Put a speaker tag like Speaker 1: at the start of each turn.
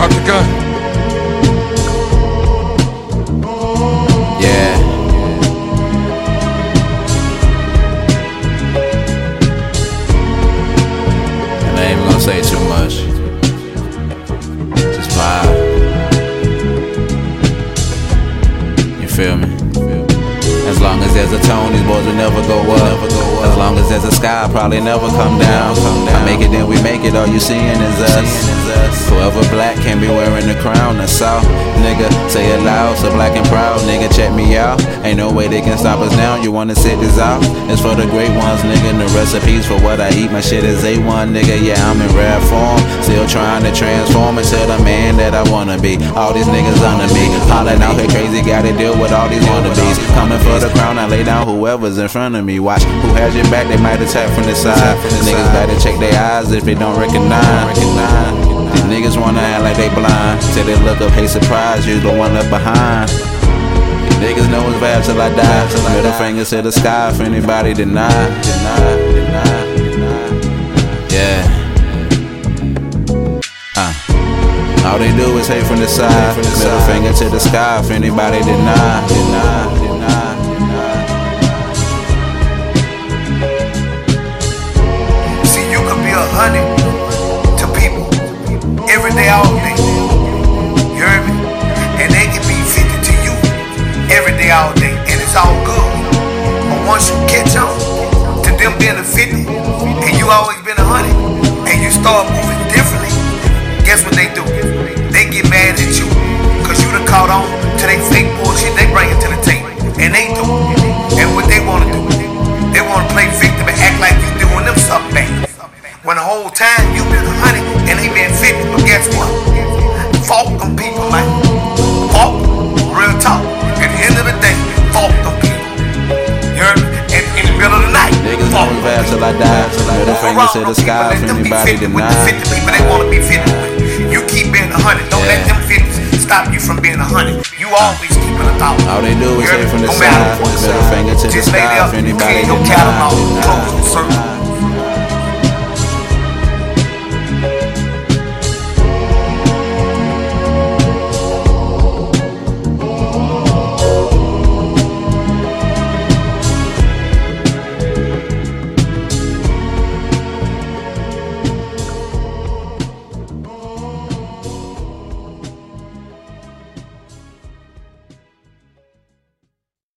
Speaker 1: Drop the gun.
Speaker 2: Yeah. And I ain't even gonna say too much. Just vibe. You feel me? As long as there's a tone, these boys will never go up. As long as there's a sky, probably never come down. I make it, then we make it. All you seeing is us. Whoever black can be wearing the crown. That's all. Nigga, say it loud, so black and proud. Nigga, check me out. Ain't no way they can stop us now. You wanna sit this out? It's for the great ones, nigga. The recipes for what I eat. My shit is A1, nigga. Yeah, I'm in rare form. Still trying to transform into the man that I wanna be. All these niggas under me. Hollering out here crazy, gotta deal with all these wannabes. Coming for the crown, I lay down whoever's in front of me. Watch who has your back, they might attack from the side. Niggas better check their eyes if they don't recognize. These niggas wanna act like they blind. Till they look up, hey, surprise, you the one left behind. These niggas know it's bad till I die. Middle fingers to the sky if anybody. Deny, deny, All they do is hate from the side. Middle finger to the sky if anybody deny. Deny.
Speaker 3: See, you be a to people every day, all day. You hear me? And they can be 50 to you every day, all day. And it's all good. But once you catch on to them being a 50 and you always been a hundred and you start moving
Speaker 2: Niggas know
Speaker 3: fault
Speaker 2: it's
Speaker 3: them
Speaker 2: till I die. Middle finger to the sky if anybody
Speaker 3: with the
Speaker 2: deny.
Speaker 3: 50 people they want to be 50 with. You keep being a hundred. Don't let them 50s stop you from being a hundred. You always keeping a thousand.
Speaker 2: All they do is
Speaker 3: You heard
Speaker 2: hate
Speaker 3: me?
Speaker 2: from the side. Middle finger to the sky if anybody
Speaker 3: clean